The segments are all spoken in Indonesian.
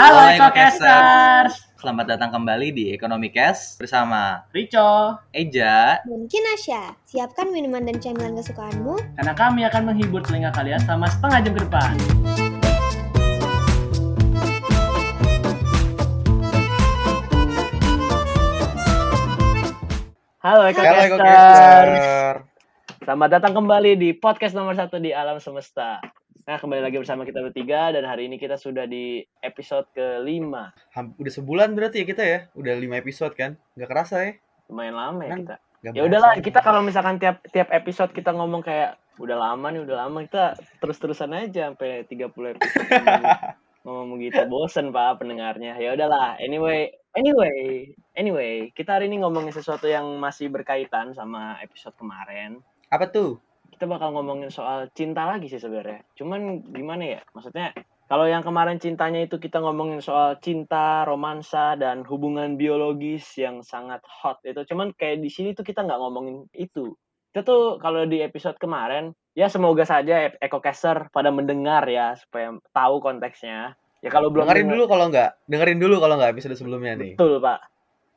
Halo Ekokasters, Selamat datang kembali di Ekonomi Cash bersama Rico, Eja. Dan Kinasya, siapkan minuman dan camilan kesukaanmu. karena kami akan menghibur telinga kalian selama setengah jam ke depan. Halo Halo Ekokasters, Ekocaster. selamat datang kembali di podcast nomor satu di alam semesta. Nah kembali lagi bersama kita bertiga dan hari ini kita sudah di episode kelima. Udah sebulan berarti ya kita ya? Udah 5 episode kan? Nggak kerasa ya? Lumayan lama ya Kan kita. Nggak Ya udahlah, kita kalau misalkan tiap tiap episode kita ngomong kayak udah lama nih, udah lama kita terus-terusan aja sampai 30 episode ngomong- ngomong gitu. Bosen Pak pendengarnya. Ya udahlah, anyway, anyway, anyway, kita hari ini ngomongin sesuatu yang masih berkaitan sama episode kemarin. Apa tuh? Kita bakal ngomongin soal cinta lagi sih sebenarnya. Cuman gimana ya? Maksudnya kalau yang kemarin cintanya itu kita ngomongin soal cinta, romansa, dan hubungan biologis yang sangat hot itu. Cuman kayak di sini tuh kita nggak ngomongin itu. Kita tuh kalau di episode kemarin, ya semoga saja E- Ecocaster pada mendengar ya, supaya tahu konteksnya. Ya kalau belum dengerin dulu kalau nggak. Dengerin dulu kalau nggak episode sebelumnya nih. Betul, Pak.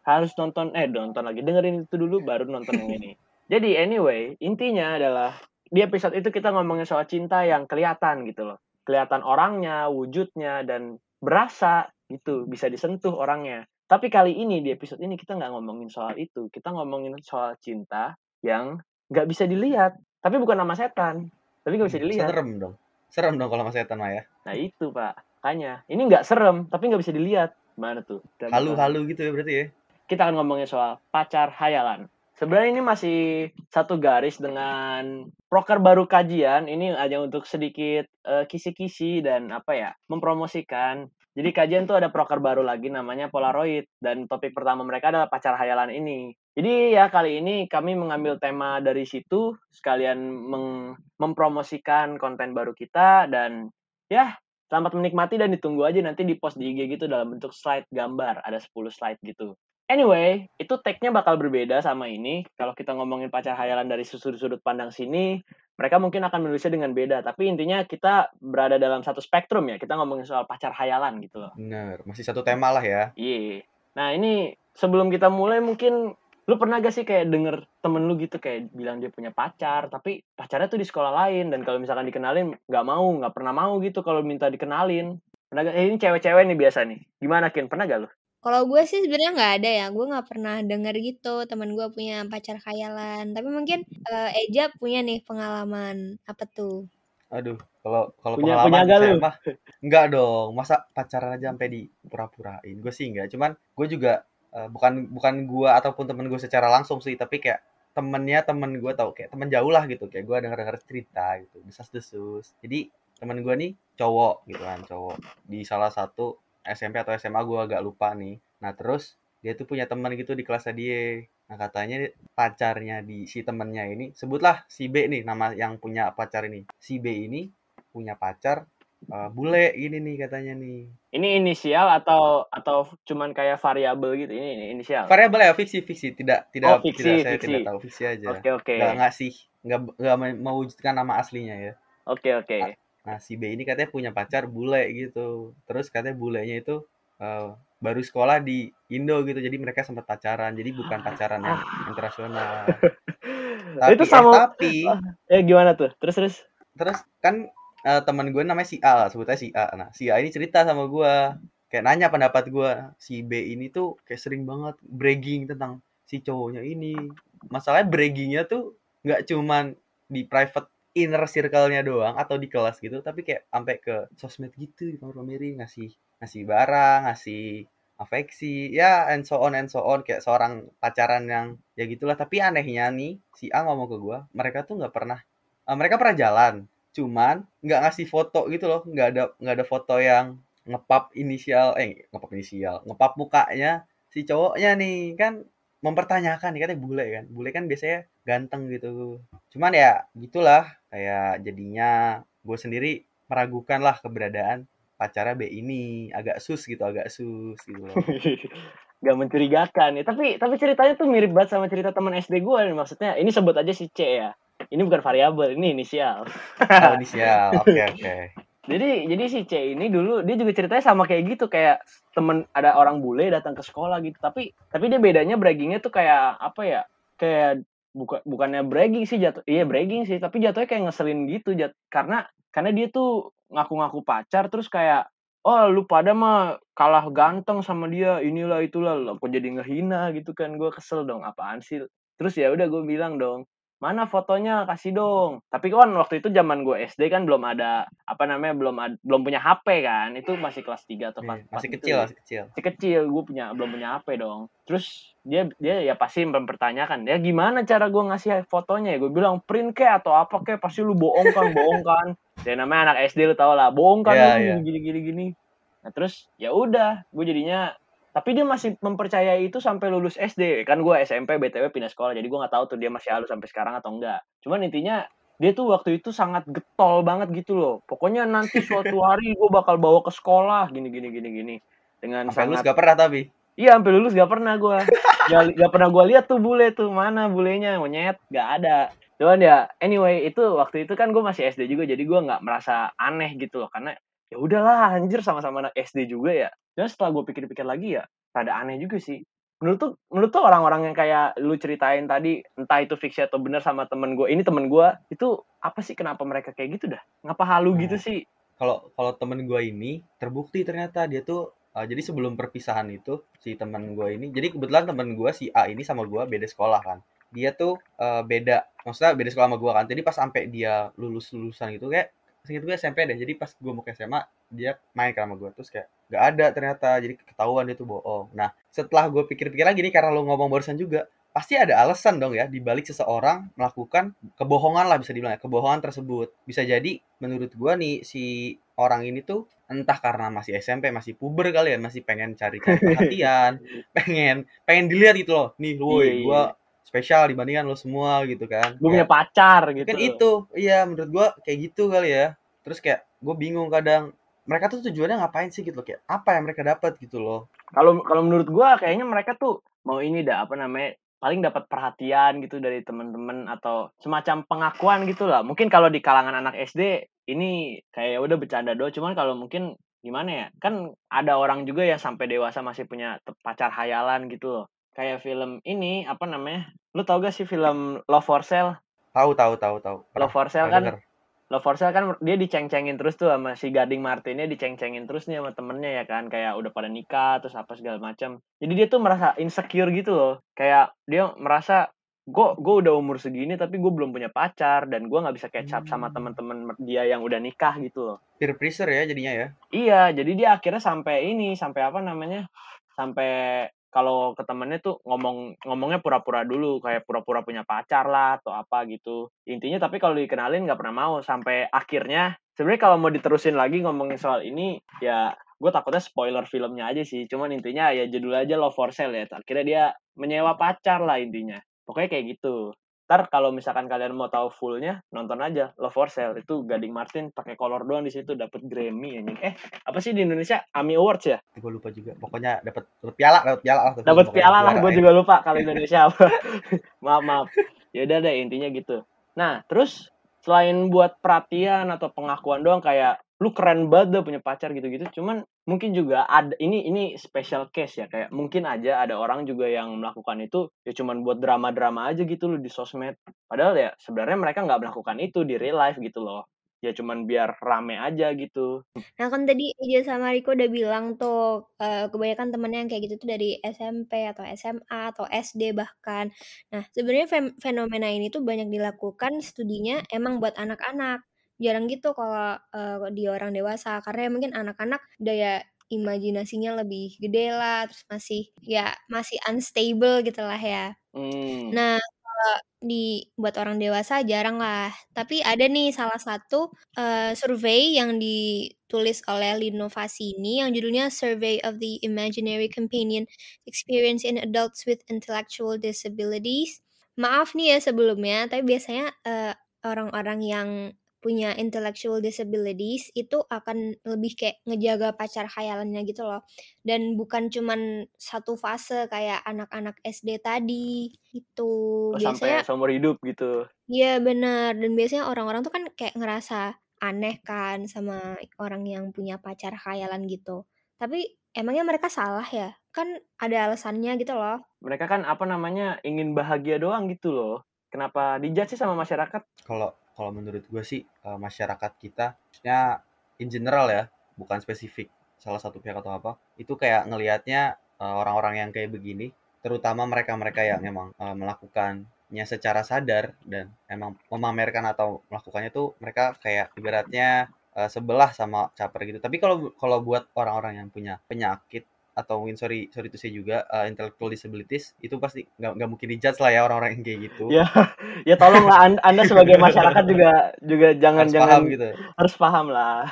Harus nonton, eh nonton lagi. Dengerin itu dulu, baru nonton yang ini. Jadi anyway, intinya adalah di episode itu kita ngomongin soal cinta yang kelihatan gitu loh. Kelihatan orangnya, wujudnya, dan berasa gitu, bisa disentuh orangnya. Tapi kali ini di episode ini kita nggak ngomongin soal itu. Kita ngomongin soal cinta yang nggak bisa dilihat. Tapi bukan nama setan. Tapi nggak bisa dilihat. Serem dong. Serem dong kalau sama setan mah ya. Nah itu pak. Makanya. Ini nggak serem, tapi nggak bisa dilihat. Mana tuh? Halu-halu gitu ya berarti ya. kita akan ngomongin soal pacar hayalan. Sebenarnya ini masih satu garis dengan proker baru kajian. Ini hanya untuk sedikit eh, kisi-kisi dan apa ya, mempromosikan. Jadi kajian tuh ada proker baru lagi namanya Polaroid dan topik pertama mereka adalah pacar hayalan ini. Jadi ya kali ini kami mengambil tema dari situ sekalian meng- mempromosikan konten baru kita dan ya selamat menikmati dan ditunggu aja nanti di post di IG gitu dalam bentuk slide gambar ada 10 slide gitu. Anyway, itu tag-nya bakal berbeda sama ini. Kalau kita ngomongin pacar hayalan dari sudut-sudut pandang sini, mereka mungkin akan menulisnya dengan beda. Tapi intinya kita berada dalam satu spektrum ya. Kita ngomongin soal pacar hayalan gitu loh. Bener. Masih satu tema lah ya. Iya. Nah ini sebelum kita mulai mungkin lu pernah gak sih kayak denger temen lu gitu kayak bilang dia punya pacar tapi pacarnya tuh di sekolah lain dan kalau misalkan dikenalin nggak mau nggak pernah mau gitu kalau minta dikenalin pernah gak eh, ini cewek-cewek nih biasa nih gimana kin pernah gak lu Kalau gue sih sebenarnya nggak ada ya, gue nggak pernah denger gitu teman gue punya pacar khayalan. Tapi mungkin eh, Eja punya nih pengalaman apa tuh? Aduh, kalau kalau Punya- pengalaman punya gak saya mah enggak dong. Masa pacaran aja sampai dipura-purain. Gue sih enggak. Cuman gue juga eh, bukan bukan gua ataupun temen gue secara langsung sih, tapi kayak temennya temen gue tau kayak temen jauh lah gitu kayak gue denger dengar cerita gitu desas desus jadi temen gue nih cowok gitu kan cowok di salah satu SMP atau SMA gue agak lupa nih. Nah terus dia tuh punya teman gitu di kelasnya dia. Nah katanya pacarnya di si temennya ini sebutlah si B nih nama yang punya pacar ini. Si B ini punya pacar eh, bule gini nih katanya nih. Ini inisial atau atau cuman kayak variabel gitu? Ini, ini inisial? Variabel ya fiksi fiksi. Tidak tidak Oh, fiksi, tidak saya fiksi. tidak tahu fiksi aja. Oke oke. Nggak nggak sih. Nggak nggak mewujudkan nama aslinya ya. Oke oke Nah, si B ini katanya punya pacar bule gitu. Terus katanya bulenya itu eh, baru sekolah di Indo gitu. Jadi mereka sempat pacaran. Jadi bukan pacaran yang internasional. Tapi, itu eh, sama tapi eh gimana tuh terus terus terus kan eh, teman gue namanya si A, sebutnya si A. Nah, si A ini cerita sama gue. Kayak nanya pendapat gue. Si B ini tuh kayak sering banget bragging tentang si cowoknya ini. Masalahnya braggingnya tuh nggak cuman di private inner circle-nya doang atau di kelas gitu, tapi kayak sampai ke sosmed gitu, pamer-pamerin ngasih ngasih barang, ngasih afeksi, ya and so on and so on. Kayak seorang pacaran yang ya gitulah. Tapi anehnya nih, si A ngomong ke gua, mereka tuh nggak pernah eh, mereka pernah jalan, cuman nggak ngasih foto gitu loh, nggak ada nggak ada foto yang ngepap inisial, eh ngepap inisial, ngepap mukanya si cowoknya nih. Kan mempertanyakan nih katanya bule kan, bule kan biasanya ganteng gitu. Cuman ya gitulah kayak jadinya gue sendiri meragukan lah keberadaan pacarnya B ini agak sus gitu agak sus gitu loh Gak mencurigakan ya. Tapi tapi ceritanya tuh mirip banget sama cerita teman SD gue nih. Maksudnya ini sebut aja si C ya. Ini bukan variabel, ini inisial. oh, inisial oke oke Jadi jadi si C ini dulu dia juga ceritanya sama kayak gitu kayak temen ada orang bule datang ke sekolah gitu tapi tapi dia bedanya braggingnya tuh kayak apa ya kayak bukan bukannya bragging sih jatuh iya bragging sih tapi jatuhnya kayak ngeselin gitu jat, karena karena dia tuh ngaku-ngaku pacar terus kayak oh lu pada mah kalah ganteng sama dia inilah itulah aku jadi ngehina? Gitu kan gue kesel dong apaan sih? Terus ya udah gue bilang dong mana fotonya? Kasih dong. Tapi kan waktu itu zaman gue SD kan belum ada apa namanya belum ad, belum punya HP kan. Itu masih kelas 3 atau kelas Iya, masih gitu kecil ya. masih kecil. Masih kecil gue punya belum punya HP dong. Terus dia dia ya pasti mempertanyakan ya gimana cara gue ngasih fotonya ya? Gue bilang print kayak atau apa kayak pasti lu bohong kan bohong kan. Ya namanya anak SD lu tau lah bohong kan Iya, lu iya. gini gini gini nah terus ya udah gue jadinya tapi dia masih mempercayai itu sampai lulus SD kan gue SMP btw pindah sekolah. Jadi gue nggak tahu tuh dia masih halus sampai sekarang atau enggak. Cuman intinya dia tuh waktu itu sangat getol banget gitu loh. Pokoknya nanti suatu hari gue bakal bawa ke sekolah. Gini gini gini gini. Dengan sampai sangat gak pernah tapi? Iya, sampai lulus gak pernah gua. Gak, gak pernah gua lihat tuh bule tuh. Mana bulenya? Monyet. Gak ada. Cuman ya anyway itu waktu itu kan gue masih SD juga. Jadi gua nggak merasa aneh gitu loh. Karena ya udahlah anjir sama-sama anak SD juga ya. Dan setelah gue pikir-pikir lagi ya rada aneh juga sih. Menurut tuh menurut tuh orang-orang yang kayak lu ceritain tadi entah itu fiksi atau bener sama temen gue ini temen gua itu apa sih kenapa mereka kayak gitu dah? Ngapa halu gitu Nah. sih? kalau kalau temen gue ini terbukti ternyata dia tuh uh, jadi sebelum perpisahan itu si teman gue ini jadi kebetulan temen gue si A ini sama gue beda sekolah kan dia tuh uh, beda maksudnya beda sekolah sama gue kan jadi pas sampai dia lulus lulusan gitu kayak seinget gue SMP deh jadi pas gue mau ke SMA dia main kan sama gue terus kayak gak ada ternyata jadi ketahuan dia tuh bohong. Nah setelah gue pikir-pikir lagi nih karena lo ngomong barusan juga pasti ada alasan dong ya dibalik seseorang melakukan kebohongan lah bisa dibilang ya, kebohongan tersebut. Bisa jadi menurut gua nih si orang ini tuh entah karena masih SMP masih puber kali ya masih pengen cari-cari perhatian pengen pengen dilihat gitu loh. Nih Iya, woi iya. Spesial dibandingkan lo semua gitu kan. Gue punya pacar gitu. kan itu iya menurut gua kayak gitu kali ya. Terus kayak gue bingung kadang mereka tuh tujuannya ngapain sih gitu loh kayak apa yang mereka dapat gitu loh. Kalau kalau menurut gua kayaknya mereka tuh mau ini dah apa namanya paling dapat perhatian gitu dari teman-teman atau semacam pengakuan gitu lah. Mungkin kalau di kalangan anak SD ini kayak ya udah bercanda doang. Cuman kalau mungkin gimana ya kan ada orang juga yang sampai dewasa masih punya pacar hayalan gitu loh kayak film ini apa namanya lu tau gak sih film Love for Sale? Tahu tahu tahu tahu Love for Sale kan denger. Love for Sale kan dia diceng-cengin terus tuh sama si Gading Martinnya diceng-cengin terus nih sama temennya ya kan? Kayak udah pada nikah terus apa segala macam jadi dia tuh merasa insecure gitu loh. Kayak dia merasa gue gue udah umur segini tapi gue belum punya pacar dan gue nggak bisa catch up sama Hmm. teman-teman dia yang udah nikah gitu loh. Peer pressure ya jadinya ya? Iya jadi dia akhirnya sampai ini sampai apa namanya sampai kalau ke temennya tuh ngomong ngomongnya pura-pura dulu kayak pura-pura punya pacar lah atau apa gitu. Intinya tapi kalau dikenalin nggak pernah mau sampai akhirnya sebenarnya kalau mau diterusin lagi ngomongin soal ini ya gue takutnya spoiler filmnya aja sih. Cuman intinya ya judul aja Love for Sale ya akhirnya dia menyewa pacar lah intinya. Pokoknya kayak gitu ntar kalau misalkan kalian mau tahu fullnya nonton aja Love for Sale. Itu Gading Martin pakai kolor doang di situ dapat Grammy anjing. Eh apa sih di Indonesia? AMI Awards ya? Gue lupa juga. Pokoknya dapat dapat piala dapat piala lah. Dapat piala lah gue juga lupa kalau Indonesia apa. Maaf maaf. Ya udah deh intinya gitu. Nah terus selain buat perhatian atau pengakuan doang kayak lu keren banget dah punya pacar gitu-gitu. Cuman mungkin juga ada ini ini special case ya kayak mungkin aja ada orang juga yang melakukan itu ya cuman buat drama-drama aja gitu loh di sosmed padahal ya sebenarnya mereka nggak melakukan itu di real life gitu loh ya cuman biar rame aja gitu Nah kan tadi Ija sama Riko udah bilang tuh eh, kebanyakan temennya yang kayak gitu tuh dari SMP atau SMA atau SD bahkan. Nah sebenarnya fenomena ini tuh banyak dilakukan studinya emang buat anak-anak. Jarang gitu kalau eh, di orang dewasa karena ya mungkin anak-anak daya imajinasinya lebih gede lah terus masih ya masih unstable gitu lah ya. hmm. Nah, kalau di buat orang dewasa jarang lah. Tapi ada nih salah satu eh, survei yang ditulis oleh Linovasi ini yang judulnya Survey of the Imaginary Companion Experience in Adults with Intellectual Disabilities. Maaf nih ya sebelumnya, tapi biasanya eh, orang-orang yang punya intellectual disabilities itu akan lebih kayak ngejaga pacar khayalannya gitu loh dan bukan cuman satu fase kayak anak-anak SD tadi itu Oh, biasanya sampai seumur hidup gitu Iya benar dan biasanya orang-orang tuh kan kayak ngerasa aneh kan sama orang yang punya pacar khayalan gitu. Tapi emangnya mereka salah ya? Kan ada alasannya gitu loh. Mereka kan apa namanya ingin bahagia doang gitu loh. Kenapa dijudge sih sama masyarakat? Kalau kalau menurut gue sih uh, masyarakat kita, maksudnya in general ya, bukan spesifik salah satu pihak atau apa, itu kayak ngelihatnya uh, orang-orang yang kayak begini, terutama mereka-mereka yang memang uh, melakukannya secara sadar dan emang memamerkan atau melakukannya tuh mereka kayak ibaratnya uh, sebelah sama caper gitu. Tapi kalau kalau buat orang-orang yang punya penyakit atau mungkin sorry sorry itu saya juga uh, intellectual disabilities itu pasti nggak nggak mungkin dijudge lah ya orang-orang yang kayak gitu. Ya ya tolonglah anda, anda sebagai masyarakat juga juga jangan harus jangan paham gitu. harus paham lah.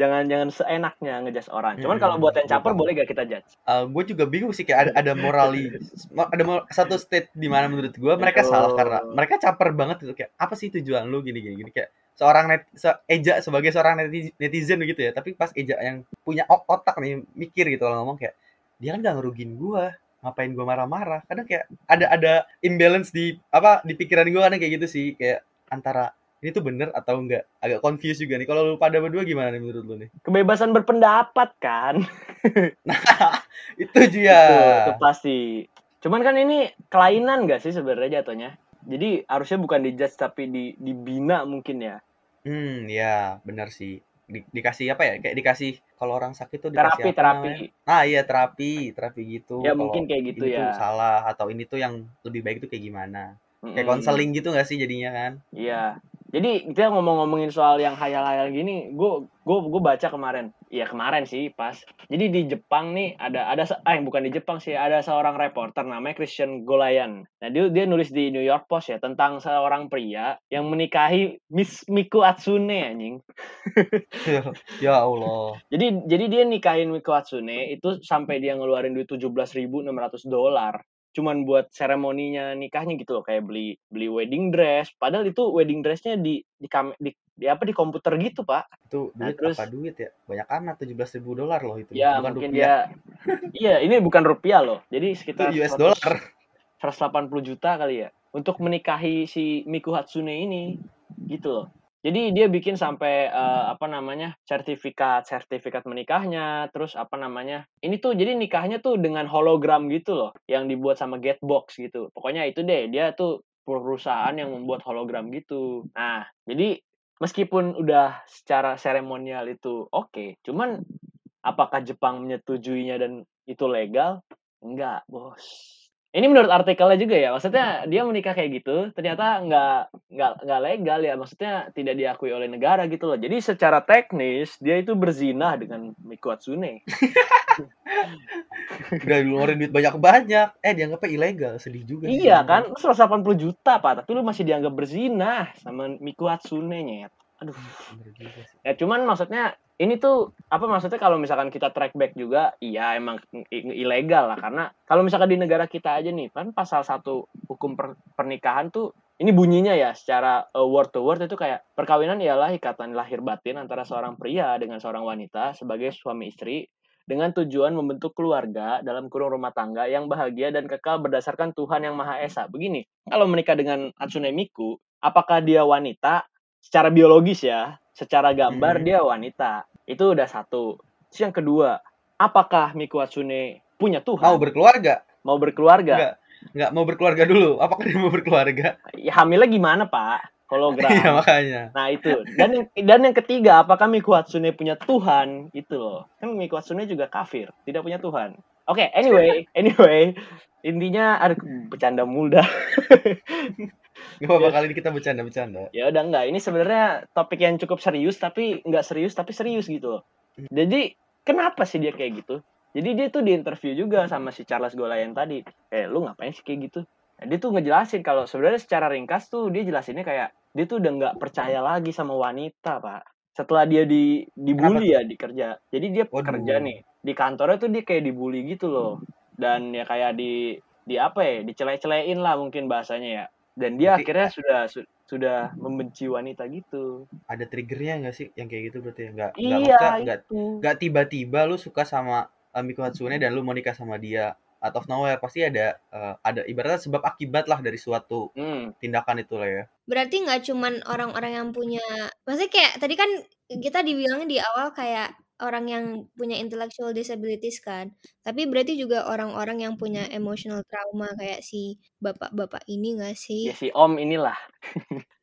Jangan jangan seenaknya ngejudge orang. Cuman Hmm, kalau buat yang caper boleh gak kita judge? Uh, gue juga bingung sih kayak ada ada morali ada mo- satu state di mana menurut gue mereka salah karena mereka caper banget gitu kayak apa sih tujuan lu gini gini gini? Kayak seorang net se Eja sebagai seorang netizen, gitu ya. Tapi pas Eja yang punya otak nih mikir gitu kalau ngomong kayak dia kan gak ngerugin gue ngapain gue marah-marah? Kadang kayak ada ada imbalance di apa di pikiran gue kadang kayak gitu sih. Kayak antara ini tuh bener atau enggak agak confused juga nih. Kalau lu pada berdua gimana nih menurut lu nih? Kebebasan berpendapat kan? Itu dia. Itu, itu pasti. Cuman kan ini kelainan gak sih sebenarnya jatuhnya? Jadi harusnya bukan dijudge tapi di dibina mungkin ya Hmm, ya benar sih. Di- dikasih apa ya? Kayak dikasih kalau orang sakit tuh terapi dikasih apa terapi? Ah iya terapi, terapi gitu. Ya, mungkin kayak gitu ya. salah atau ini tuh yang lebih baik tuh kayak gimana? Kayak Mm-mm. konseling gitu gak sih jadinya kan? Iya. Jadi kita ngomong-ngomongin soal yang hayal-hayal gini, gue gue gue baca kemarin. Iya kemarin sih pas. Jadi di Jepang nih ada ada eh bukan di Jepang sih ada seorang reporter namanya Christian Golayan. Nah dia dia nulis di New York Post ya tentang seorang pria yang menikahi Miss Miku Atsune anjing. ya Allah. Jadi jadi dia nikahin Miku Hatsune itu sampai dia ngeluarin duit 17.600 dolar cuman buat seremoninya nikahnya gitu loh kayak beli beli wedding dress padahal itu wedding dressnya di di, kam- di di apa di komputer gitu pak Itu Nah, duit terus- apa duit ya? Banyak amat 17 ribu dolar loh itu. ya Bukan mungkin rupiah. dia iya ini bukan rupiah loh jadi Itu sekitar US 100 dollar. 180 juta kali ya untuk menikahi si Miku Hatsune ini gitu loh. Jadi dia bikin sampai eh, apa namanya sertifikat sertifikat menikahnya, terus apa namanya ini tuh jadi nikahnya tuh dengan hologram gitu loh, yang dibuat sama Getbox gitu. Pokoknya itu deh dia tuh perusahaan yang membuat hologram gitu. Nah jadi meskipun udah secara seremonial itu oke, cuman apakah Jepang menyetujuinya dan itu legal? Enggak, bos. Ini menurut artikelnya juga ya, maksudnya dia menikah kayak gitu, ternyata nggak nggak nggak legal ya, maksudnya tidak diakui oleh negara gitu loh. Jadi secara teknis dia itu berzina dengan Miku Hatsune. Udah ngeluarin duit banyak-banyak. Eh dianggapnya ilegal. Sedih juga. sih iya sebenarnya. kan, lu 180 juta pak, tapi lu masih dianggap berzina sama Miku Hatsune nyet. Aduh. Sih. Ya cuman maksudnya ini tuh apa maksudnya kalau misalkan kita track back juga iya emang ilegal lah karena kalau misalkan di negara kita aja nih kan pasal satu hukum per- pernikahan tuh ini bunyinya ya secara uh, word to word itu kayak perkawinan ialah ikatan lahir batin antara seorang pria dengan seorang wanita sebagai suami istri dengan tujuan membentuk keluarga dalam kurung rumah tangga yang bahagia dan kekal berdasarkan Tuhan yang Maha Esa. Begini, kalau menikah dengan Hatsune Miku, apakah dia wanita secara biologis ya, secara gambar Mhm. dia wanita. Itu udah satu. Terus yang kedua, apakah Miku Hatsune punya Tuhan? Mau berkeluarga? Mau berkeluarga? Enggak. Enggak mau berkeluarga dulu. Apakah dia mau berkeluarga? Ya, hamilnya gimana, Pak? Hologram. Iya makanya. Nah itu dan yang, dan yang ketiga apakah Miku Hatsune punya Tuhan itu loh kan Miku Hatsune juga kafir tidak punya Tuhan oke anyway anyway intinya ada bercanda muda Gak apa-apa kali ini kita bercanda-bercanda. ya udah enggak. Ini sebenarnya topik yang cukup serius tapi nggak serius tapi serius gitu loh. Jadi kenapa sih dia kayak gitu? Jadi dia tuh di interview juga sama si Charles Golayan tadi. Eh lu ngapain sih kayak gitu? Nah, dia tuh ngejelasin kalau sebenarnya secara ringkas tuh dia jelasinnya kayak dia tuh udah nggak percaya lagi sama wanita pak. Setelah dia di dibully ya di kerja. Jadi dia Waduh. kerja nih. Di kantornya tuh dia kayak dibully gitu loh. Dan ya kayak di di apa ya dicele-celein lah mungkin bahasanya ya dan dia Berarti- akhirnya sudah su- sudah membenci wanita gitu Ada triggernya nggak sih yang kayak gitu berarti ya? Nggak, nggak iya nggak nggak tiba-tiba lu suka sama uh, Miku Hatsune dan lu mau nikah sama dia out of nowhere pasti ada eh, ada ibaratnya sebab akibat lah dari suatu Hmm, tindakan itu lah ya. Berarti nggak cuman orang-orang yang punya, maksudnya kayak tadi kan kita dibilangnya di awal kayak orang yang punya intellectual disabilities kan, tapi berarti juga orang-orang yang punya emotional trauma kayak si bapak-bapak ini nggak sih, ya si Om inilah.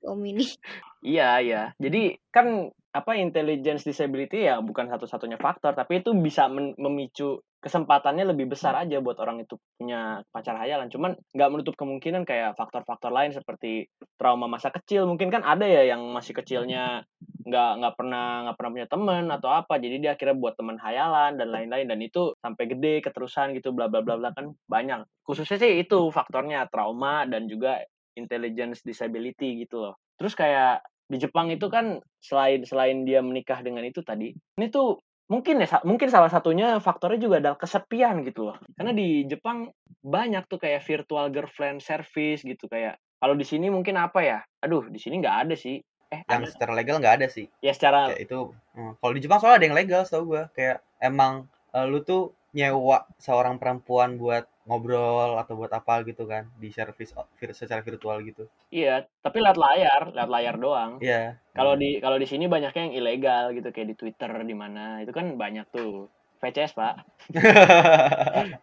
Om ini? Iya, iya. Jadi kan apa intelligence disability ya bukan satu-satunya faktor, tapi itu bisa memicu kesempatannya lebih besar aja buat orang itu punya pacar hayalan. Cuman nggak menutup kemungkinan kayak faktor-faktor lain seperti trauma masa kecil. Mungkin kan ada ya yang masih kecilnya nggak nggak pernah nggak pernah punya teman atau apa. Jadi dia akhirnya buat teman hayalan dan lain-lain dan itu sampai gede keterusan gitu bla bla bla bla kan banyak. Khususnya sih itu faktornya trauma dan juga intelligence disability gitu loh. Terus kayak di Jepang itu kan selain selain dia menikah dengan itu tadi, ini tuh mungkin ya mungkin salah satunya faktornya juga adalah kesepian gitu loh. Karena di Jepang banyak tuh kayak virtual girlfriend service gitu kayak kalau di sini mungkin apa ya? Aduh, di sini nggak ada sih. Eh, Yang ada. secara legal nggak ada sih. Ya secara Kayak itu hmm, kalau di Jepang soalnya ada yang legal tau gue kayak emang eh, lu tuh nyewa seorang perempuan buat ngobrol atau buat apa gitu kan di service vir- secara virtual gitu. iya, tapi lihat layar, lihat layar doang. Iya. Kalau di kalau di sini banyaknya yang ilegal gitu kayak di Twitter di mana. Itu kan banyak tuh. VCS, Pak.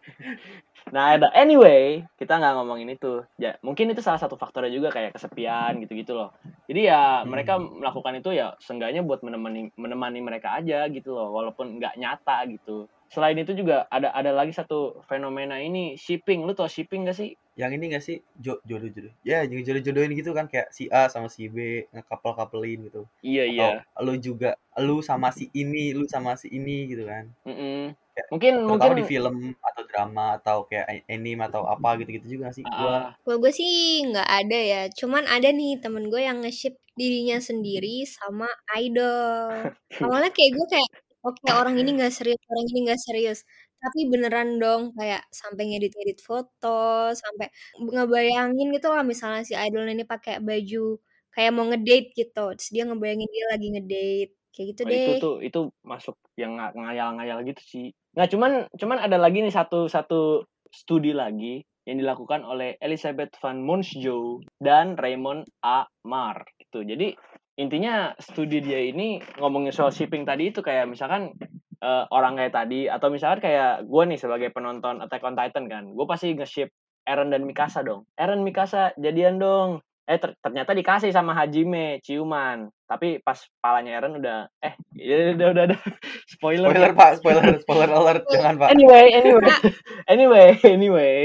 Nah, anyway, kita nggak ngomongin itu. Ya, mungkin itu salah satu faktornya juga kayak kesepian gitu-gitu loh. Jadi ya Hmm. mereka melakukan itu ya seenggaknya buat menemani menemani mereka aja gitu loh, walaupun nggak nyata gitu. Selain itu juga ada ada lagi satu fenomena ini shipping. Lu tau shipping gak sih? yang ini gak sih jo jodoh jodoh ya jodoh jodohin gitu kan kayak si A sama si B ngekapel kapelin gitu Iya iya. atau lu juga lu sama si ini lu sama si ini gitu kan Mm-mm. Kayak Mungkin terutama mungkin di film atau drama atau kayak anime atau apa gitu-gitu juga sih gua ah, Kalau gue sih nggak ada ya, cuman ada nih temen gue yang nge-ship dirinya sendiri sama idol. Awalnya kayak gue kayak, oke orang ini nggak serius, orang ini nggak serius. Tapi beneran dong kayak sampai ngedit-edit foto, sampai ngebayangin gitu lah misalnya si idolnya ini pakai baju kayak mau ngedate gitu. Terus dia ngebayangin dia lagi ngedate. Kayak gitu Oh, itu deh. tuh itu masuk yang nga- ngayal-ngayal gitu sih. Nggak cuman cuman ada lagi nih satu satu studi lagi yang dilakukan oleh Elizabeth van Monsjo dan Raymond A. Mar gitu. Jadi intinya studi dia ini ngomongin soal shipping tadi itu kayak misalkan eh, orang kayak tadi atau misalkan kayak gue nih sebagai penonton Attack on Titan kan, gue pasti nge-ship Eren dan Mikasa dong. Eren Mikasa jadian dong. Eh ter- ternyata dikasih sama Hajime ciuman. Tapi pas palanya Eren udah eh ya udah udah udah spoiler. spoiler pak spoiler spoiler alert jangan pak Anyway, anyway, anyway, anyway.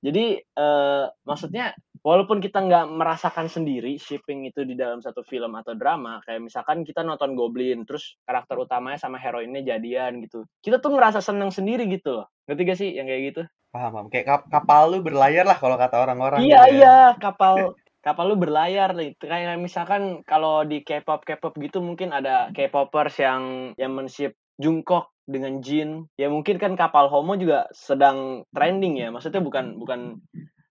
Jadi eh maksudnya walaupun kita nggak merasakan sendiri shipping itu di dalam satu film atau drama, kayak misalkan kita nonton Goblin, terus karakter utamanya sama heroinnya jadian gitu, kita tuh ngerasa seneng sendiri gitu loh. Ngerti gak sih yang kayak gitu? paham paham kayak kap- kapal lu berlayar lah kalau kata orang-orang Iya gitu ya. iya kapal kapal lu berlayar nih. Kayak misalkan kalau di K-pop K-pop gitu mungkin ada K-popers yang yang menship Jungkook dengan Jin. Ya mungkin kan kapal homo juga sedang trending ya. Maksudnya bukan bukan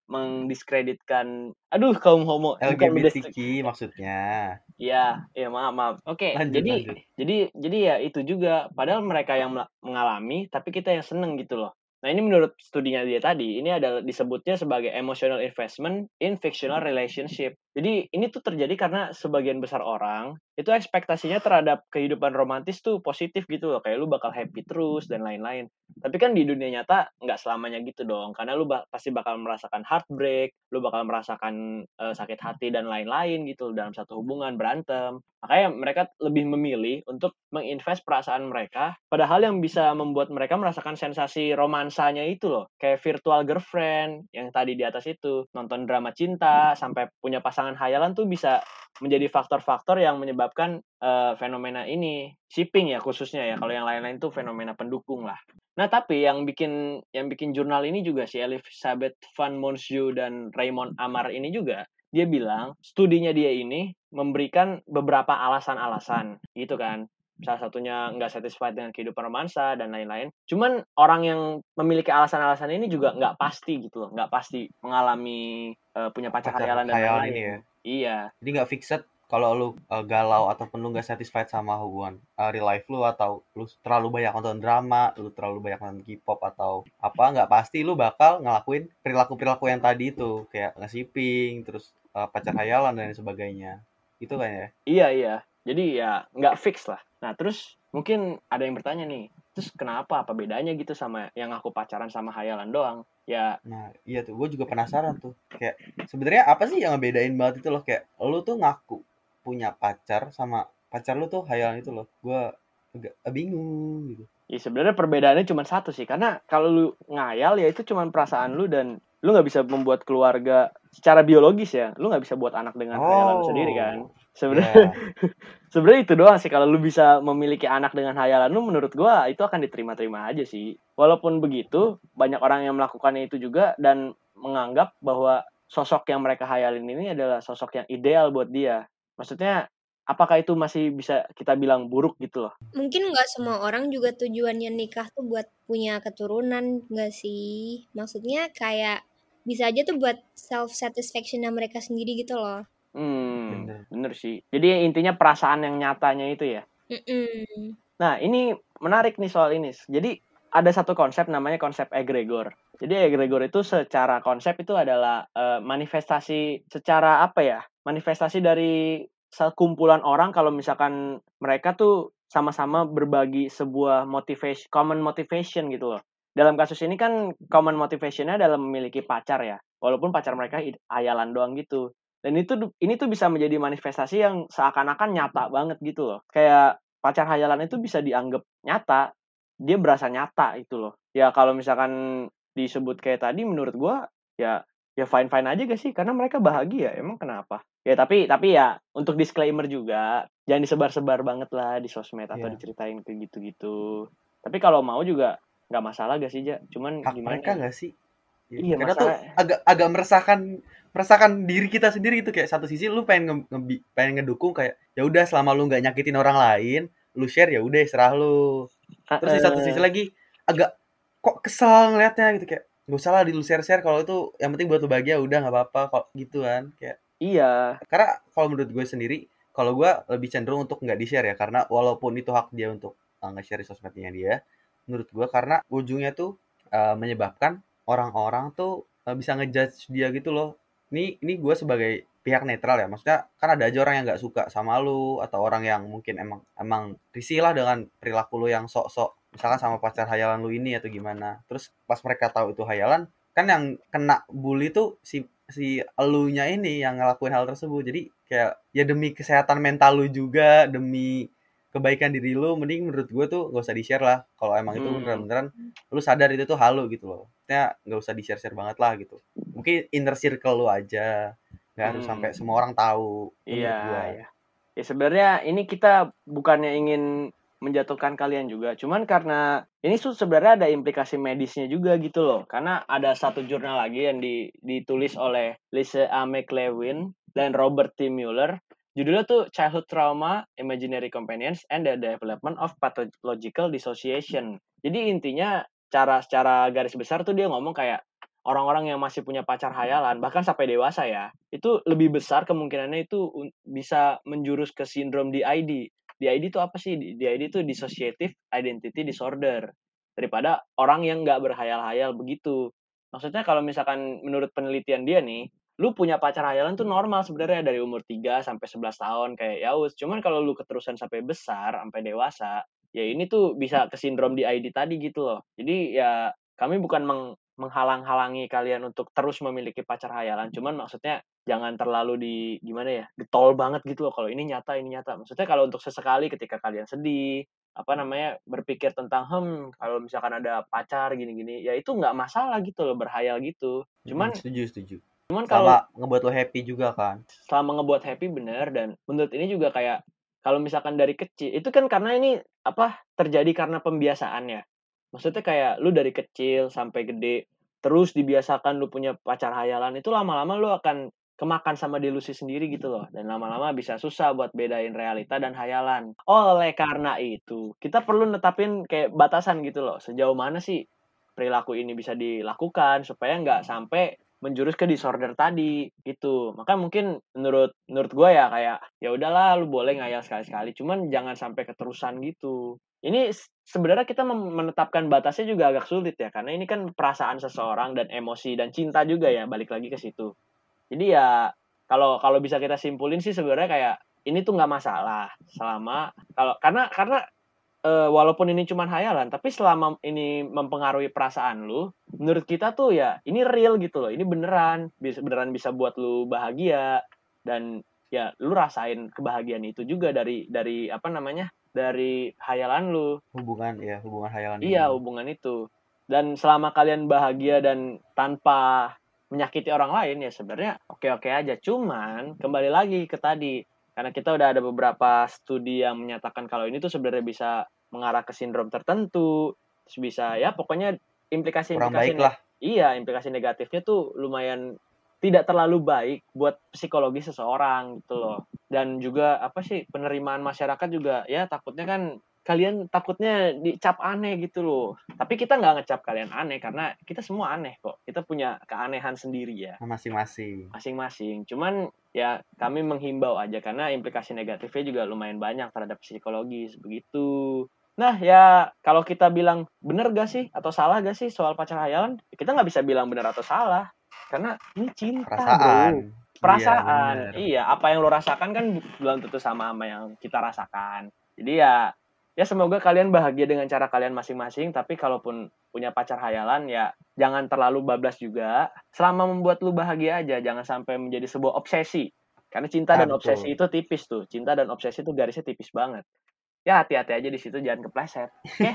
mendiskreditkan aduh kaum homo LGBTQ maksudnya Iya, iya maaf maaf. Oke, Lanjut, jadi lanjut. jadi jadi ya itu juga padahal mereka yang mengalami tapi kita yang seneng gitu loh. Nah, ini menurut studinya dia tadi, ini adalah disebutnya sebagai emotional investment in fictional relationship. Jadi, ini tuh terjadi karena sebagian besar orang itu ekspektasinya terhadap kehidupan romantis tuh positif gitu loh, kayak lu bakal happy terus dan lain-lain. Tapi kan di dunia nyata nggak selamanya gitu dong, karena lu ba- pasti bakal merasakan heartbreak, lu bakal merasakan eh, sakit hati dan lain-lain gitu dalam satu hubungan berantem. Makanya mereka lebih memilih untuk menginvest perasaan mereka pada hal yang bisa membuat mereka merasakan sensasi romansanya itu loh. Kayak virtual girlfriend yang tadi di atas itu, nonton drama cinta sampai punya pasangan hayalan tuh bisa menjadi faktor-faktor yang menyebabkan eh, fenomena ini shipping ya khususnya ya. Kalau yang lain-lain tuh fenomena pendukung lah. Nah, tapi yang bikin yang bikin jurnal ini juga si Elizabeth van Monsju dan Raymond Amar ini juga dia bilang studinya dia ini memberikan beberapa alasan-alasan gitu kan salah satunya nggak satisfied dengan kehidupan romansa dan lain-lain cuman orang yang memiliki alasan-alasan ini juga nggak pasti gitu loh nggak pasti mengalami eh, punya pacar, Pacar hayalan dan lain-lain ini ya. iya jadi nggak fixed kalau lu uh, galau ataupun lu nggak satisfied sama hubungan uh, real life lu atau lu terlalu banyak nonton drama, lu terlalu banyak nonton K-pop atau apa nggak pasti lu bakal ngelakuin perilaku-perilaku yang tadi itu kayak nge-shipping, terus uh, pacar hayalan dan sebagainya. Itu kan ya? Iya, iya. Jadi ya nggak fix lah. Nah, terus mungkin ada yang bertanya nih, terus kenapa apa bedanya gitu sama yang aku pacaran sama hayalan doang? Ya, Nah, iya tuh, gue juga penasaran tuh. Kayak sebenarnya apa sih yang ngebedain banget itu loh kayak lu tuh ngaku punya pacar sama pacar lu tuh hayalan itu loh. Gue agak bingung gitu. ya sebenarnya perbedaannya cuma satu sih. Karena kalau lu ngayal ya itu cuma perasaan lu dan lu nggak bisa membuat keluarga secara biologis ya. Lu nggak bisa buat anak dengan hayalan lu sendiri kan. Sebenarnya Iya. sebenarnya itu doang sih kalau lu bisa memiliki anak dengan hayalan lu menurut gua itu akan diterima-terima aja sih. Walaupun begitu, banyak orang yang melakukannya itu juga dan menganggap bahwa sosok yang mereka hayalin ini adalah sosok yang ideal buat dia. Maksudnya apakah itu masih bisa kita bilang buruk gitu loh? Mungkin nggak semua orang juga tujuannya nikah tuh buat punya keturunan nggak sih? Maksudnya kayak bisa aja tuh buat self satisfaction mereka sendiri gitu loh. Hmm, Bener. bener sih. Jadi intinya perasaan yang nyatanya itu ya. Mm-mm. Nah, ini menarik nih soal ini. Jadi ada satu konsep namanya konsep egregor. Jadi egregor itu secara konsep itu adalah eh, manifestasi secara apa ya? Manifestasi dari sekumpulan orang kalau misalkan mereka tuh sama-sama berbagi sebuah motivation, common motivation gitu loh. Dalam kasus ini kan common motivationnya adalah memiliki pacar ya. Walaupun pacar mereka hayalan doang gitu. Dan itu ini tuh bisa menjadi manifestasi yang seakan-akan nyata banget gitu loh. Kayak pacar hayalan itu bisa dianggap nyata, dia berasa nyata itu loh. Ya kalau misalkan disebut kayak tadi menurut gua ya ya fine fine aja gak sih karena mereka bahagia emang kenapa ya tapi tapi ya untuk disclaimer juga jangan disebar-sebar banget lah di sosmed atau Iya. diceritain kayak gitu-gitu tapi kalau mau juga nggak masalah gak sih ja? Cuman Hak gimana mereka ya? nggak sih? Iya, Karena tuh masalah- agak agak meresahkan meresahkan diri kita sendiri itu kayak satu sisi lu pengen nge, pengen ngedukung kayak ya udah selama lu nggak nyakitin orang lain, lu share ya udah serah lu. Terus di satu Eh, sisi lagi agak kok kesal ngeliatnya gitu. Kayak nggak usah lah di lu share share kalau itu yang penting buat lu bahagia udah nggak apa-apa kok gitu kan. Kayak iya. Karena kalau menurut gue sendiri kalau gue lebih cenderung untuk nggak di share ya karena walaupun itu hak dia untuk uh, nge-share di sosmednya dia menurut gue karena ujungnya tuh uh, menyebabkan orang-orang tuh uh, bisa ngejudge dia gitu loh. Ini ini gue sebagai pihak netral ya maksudnya kan ada aja orang yang nggak suka sama lu atau orang yang mungkin emang emang risih lah dengan perilaku lu yang sok-sok misalkan sama pacar hayalan lu ini atau gimana. Terus pas mereka tahu itu hayalan kan yang kena bully tuh si si elunya ini yang ngelakuin hal tersebut. Jadi kayak ya demi kesehatan mental lu juga demi kebaikan diri lu mending menurut gue tuh gak usah di share lah kalau emang itu Hmm. beneran-beneran lu sadar itu tuh halu gitu loh maksudnya nggak usah di share share banget lah gitu mungkin inner circle lu aja nggak harus Hmm. sampai semua orang tahu Iya, gua. iya. Ya sebenarnya ini kita bukannya ingin menjatuhkan kalian juga, cuman karena ini sebenarnya ada implikasi medisnya juga gitu loh. Karena ada satu jurnal lagi yang di- ditulis oleh Lisa A. McLewin dan Robert T. Mueller. Judulnya tuh Childhood Trauma, Imaginary Companions, and the Development of Pathological Dissociation. Jadi intinya cara secara garis besar tuh dia ngomong kayak orang-orang yang masih punya pacar hayalan bahkan sampai dewasa ya itu lebih besar kemungkinannya itu bisa menjurus ke sindrom DID. DID itu apa sih? DID itu dissociative identity disorder daripada orang yang nggak berhayal-hayal begitu. Maksudnya kalau misalkan menurut penelitian dia nih, lu punya pacar hayalan tuh normal sebenarnya dari umur 3 sampai 11 tahun kayak ya wis. Cuman kalau lu keterusan sampai besar, sampai dewasa, ya ini tuh bisa ke sindrom DID tadi gitu loh. Jadi ya kami bukan meng- menghalang-halangi kalian untuk terus memiliki pacar hayalan, cuman maksudnya jangan terlalu di gimana ya getol banget gitu loh kalau ini nyata ini nyata maksudnya kalau untuk sesekali ketika kalian sedih apa namanya berpikir tentang hmm kalau misalkan ada pacar gini-gini ya itu nggak masalah gitu loh berhayal gitu cuman Hmm, setuju setuju cuman kalau ngebuat lo happy juga kan? Selama ngebuat happy bener dan menurut ini juga kayak kalau misalkan dari kecil itu kan karena ini apa terjadi karena pembiasaan ya maksudnya kayak lu dari kecil sampai gede terus dibiasakan lu punya pacar hayalan itu lama-lama lu akan kemakan sama delusi sendiri gitu loh. Dan lama-lama bisa susah buat bedain realita dan hayalan. Oleh karena itu kita perlu netapin kayak batasan gitu loh. Sejauh mana sih perilaku ini bisa dilakukan supaya nggak sampai menjurus ke disorder tadi gitu. Maka mungkin menurut menurut gue ya kayak ya udahlah lu boleh ngayal sekali-sekali, cuman jangan sampai keterusan gitu. Ini sebenarnya kita menetapkan batasnya juga agak sulit ya karena ini kan perasaan seseorang dan emosi dan cinta juga ya balik lagi ke situ. Jadi ya kalau kalau bisa kita simpulin sih sebenarnya kayak ini tuh nggak masalah selama kalau karena karena uh, walaupun ini cuma hayalan, tapi selama ini mempengaruhi perasaan lu, menurut kita tuh ya ini real gitu loh, ini beneran, bisa beneran bisa buat lu bahagia dan ya lu rasain kebahagiaan itu juga dari dari apa namanya dari hayalan lu. Hubungan ya hubungan hayalan iya ini. hubungan itu. Dan selama kalian bahagia dan tanpa menyakiti orang lain ya sebenarnya oke oke aja. Cuman kembali lagi ke tadi karena kita udah ada beberapa studi yang menyatakan kalau ini tuh sebenarnya bisa mengarah ke sindrom tertentu terus bisa ya pokoknya implikasi implikasi lah. iya implikasi negatifnya tuh lumayan tidak terlalu baik buat psikologi seseorang gitu loh dan juga apa sih penerimaan masyarakat juga ya takutnya kan kalian takutnya dicap aneh gitu loh. Tapi kita nggak ngecap kalian aneh karena kita semua aneh kok. Kita punya keanehan sendiri ya. Masing-masing. Masing-masing. Cuman ya kami menghimbau aja karena implikasi negatifnya juga lumayan banyak terhadap psikologis begitu. Nah ya kalau kita bilang bener gak sih atau salah gak sih soal pacar hayalan, kita nggak bisa bilang bener atau salah. Karena ini cinta Perasaan. bro. Perasaan. Iya, iya apa yang lo rasakan kan belum tentu sama sama yang kita rasakan. Jadi ya ya semoga kalian bahagia dengan cara kalian masing-masing tapi kalaupun punya pacar hayalan ya jangan terlalu bablas juga. Selama membuat lu bahagia aja jangan sampai menjadi sebuah obsesi. Karena cinta dan obsesi itu tipis tuh. Cinta dan obsesi itu garisnya tipis banget ya hati-hati aja di situ jangan kepleset okay?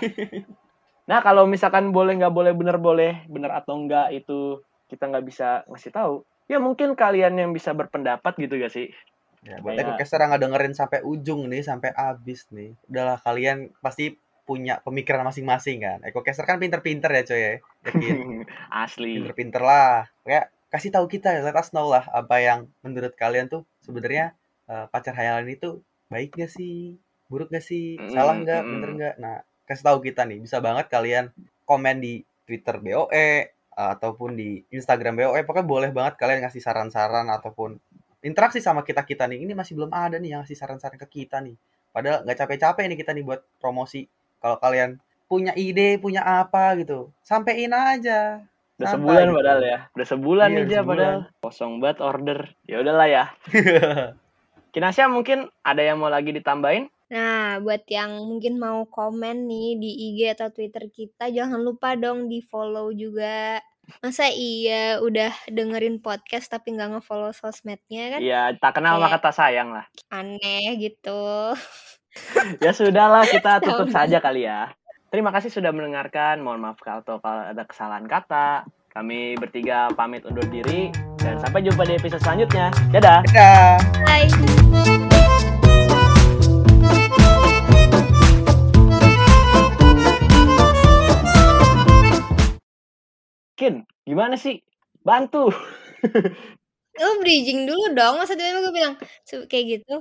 nah kalau misalkan boleh nggak boleh bener boleh bener atau enggak itu kita nggak bisa ngasih tahu ya mungkin kalian yang bisa berpendapat gitu gak sih Ya, buat Kayak... Ekocaster nggak dengerin sampai ujung nih, sampai habis nih. Udahlah kalian pasti punya pemikiran masing-masing kan. Ekocaster kan pinter-pinter ya coy ya. Yakin. Asli. Pinter-pinter lah. Kayak kasih tahu kita, let us know lah apa yang menurut kalian tuh sebenarnya uh, pacar hayalan itu baik gak sih? Buruk gak sih? Salah nggak? Mm, bener nggak? Nah, kasih tahu kita nih. Bisa banget kalian komen di Twitter BOE ataupun di Instagram BOE. Pokoknya boleh banget kalian ngasih saran-saran ataupun interaksi sama kita kita nih ini masih belum ada nih yang ngasih saran-saran ke kita nih padahal nggak capek-capek nih kita nih buat promosi kalau kalian punya ide punya apa gitu sampein aja udah Sampai sebulan gitu. padahal ya udah sebulan iya, nih aja padahal kosong banget order ya udahlah ya Kinasya mungkin ada yang mau lagi ditambahin Nah, buat yang mungkin mau komen nih di IG atau Twitter kita, jangan lupa dong di follow juga. Masa iya udah dengerin podcast tapi nggak ngefollow sosmednya kan? Iya, tak kenal maka tak sayang lah. Aneh gitu. ya sudahlah kita tutup saja kali ya. Terima kasih sudah mendengarkan. Mohon maaf kalau ada kesalahan kata. Kami bertiga pamit undur diri dan sampai jumpa di episode selanjutnya. Dadah. Dadah. Bye. Kin, gimana sih? Bantu. Lu bridging dulu dong, masa tiba-tiba gue bilang kayak gitu?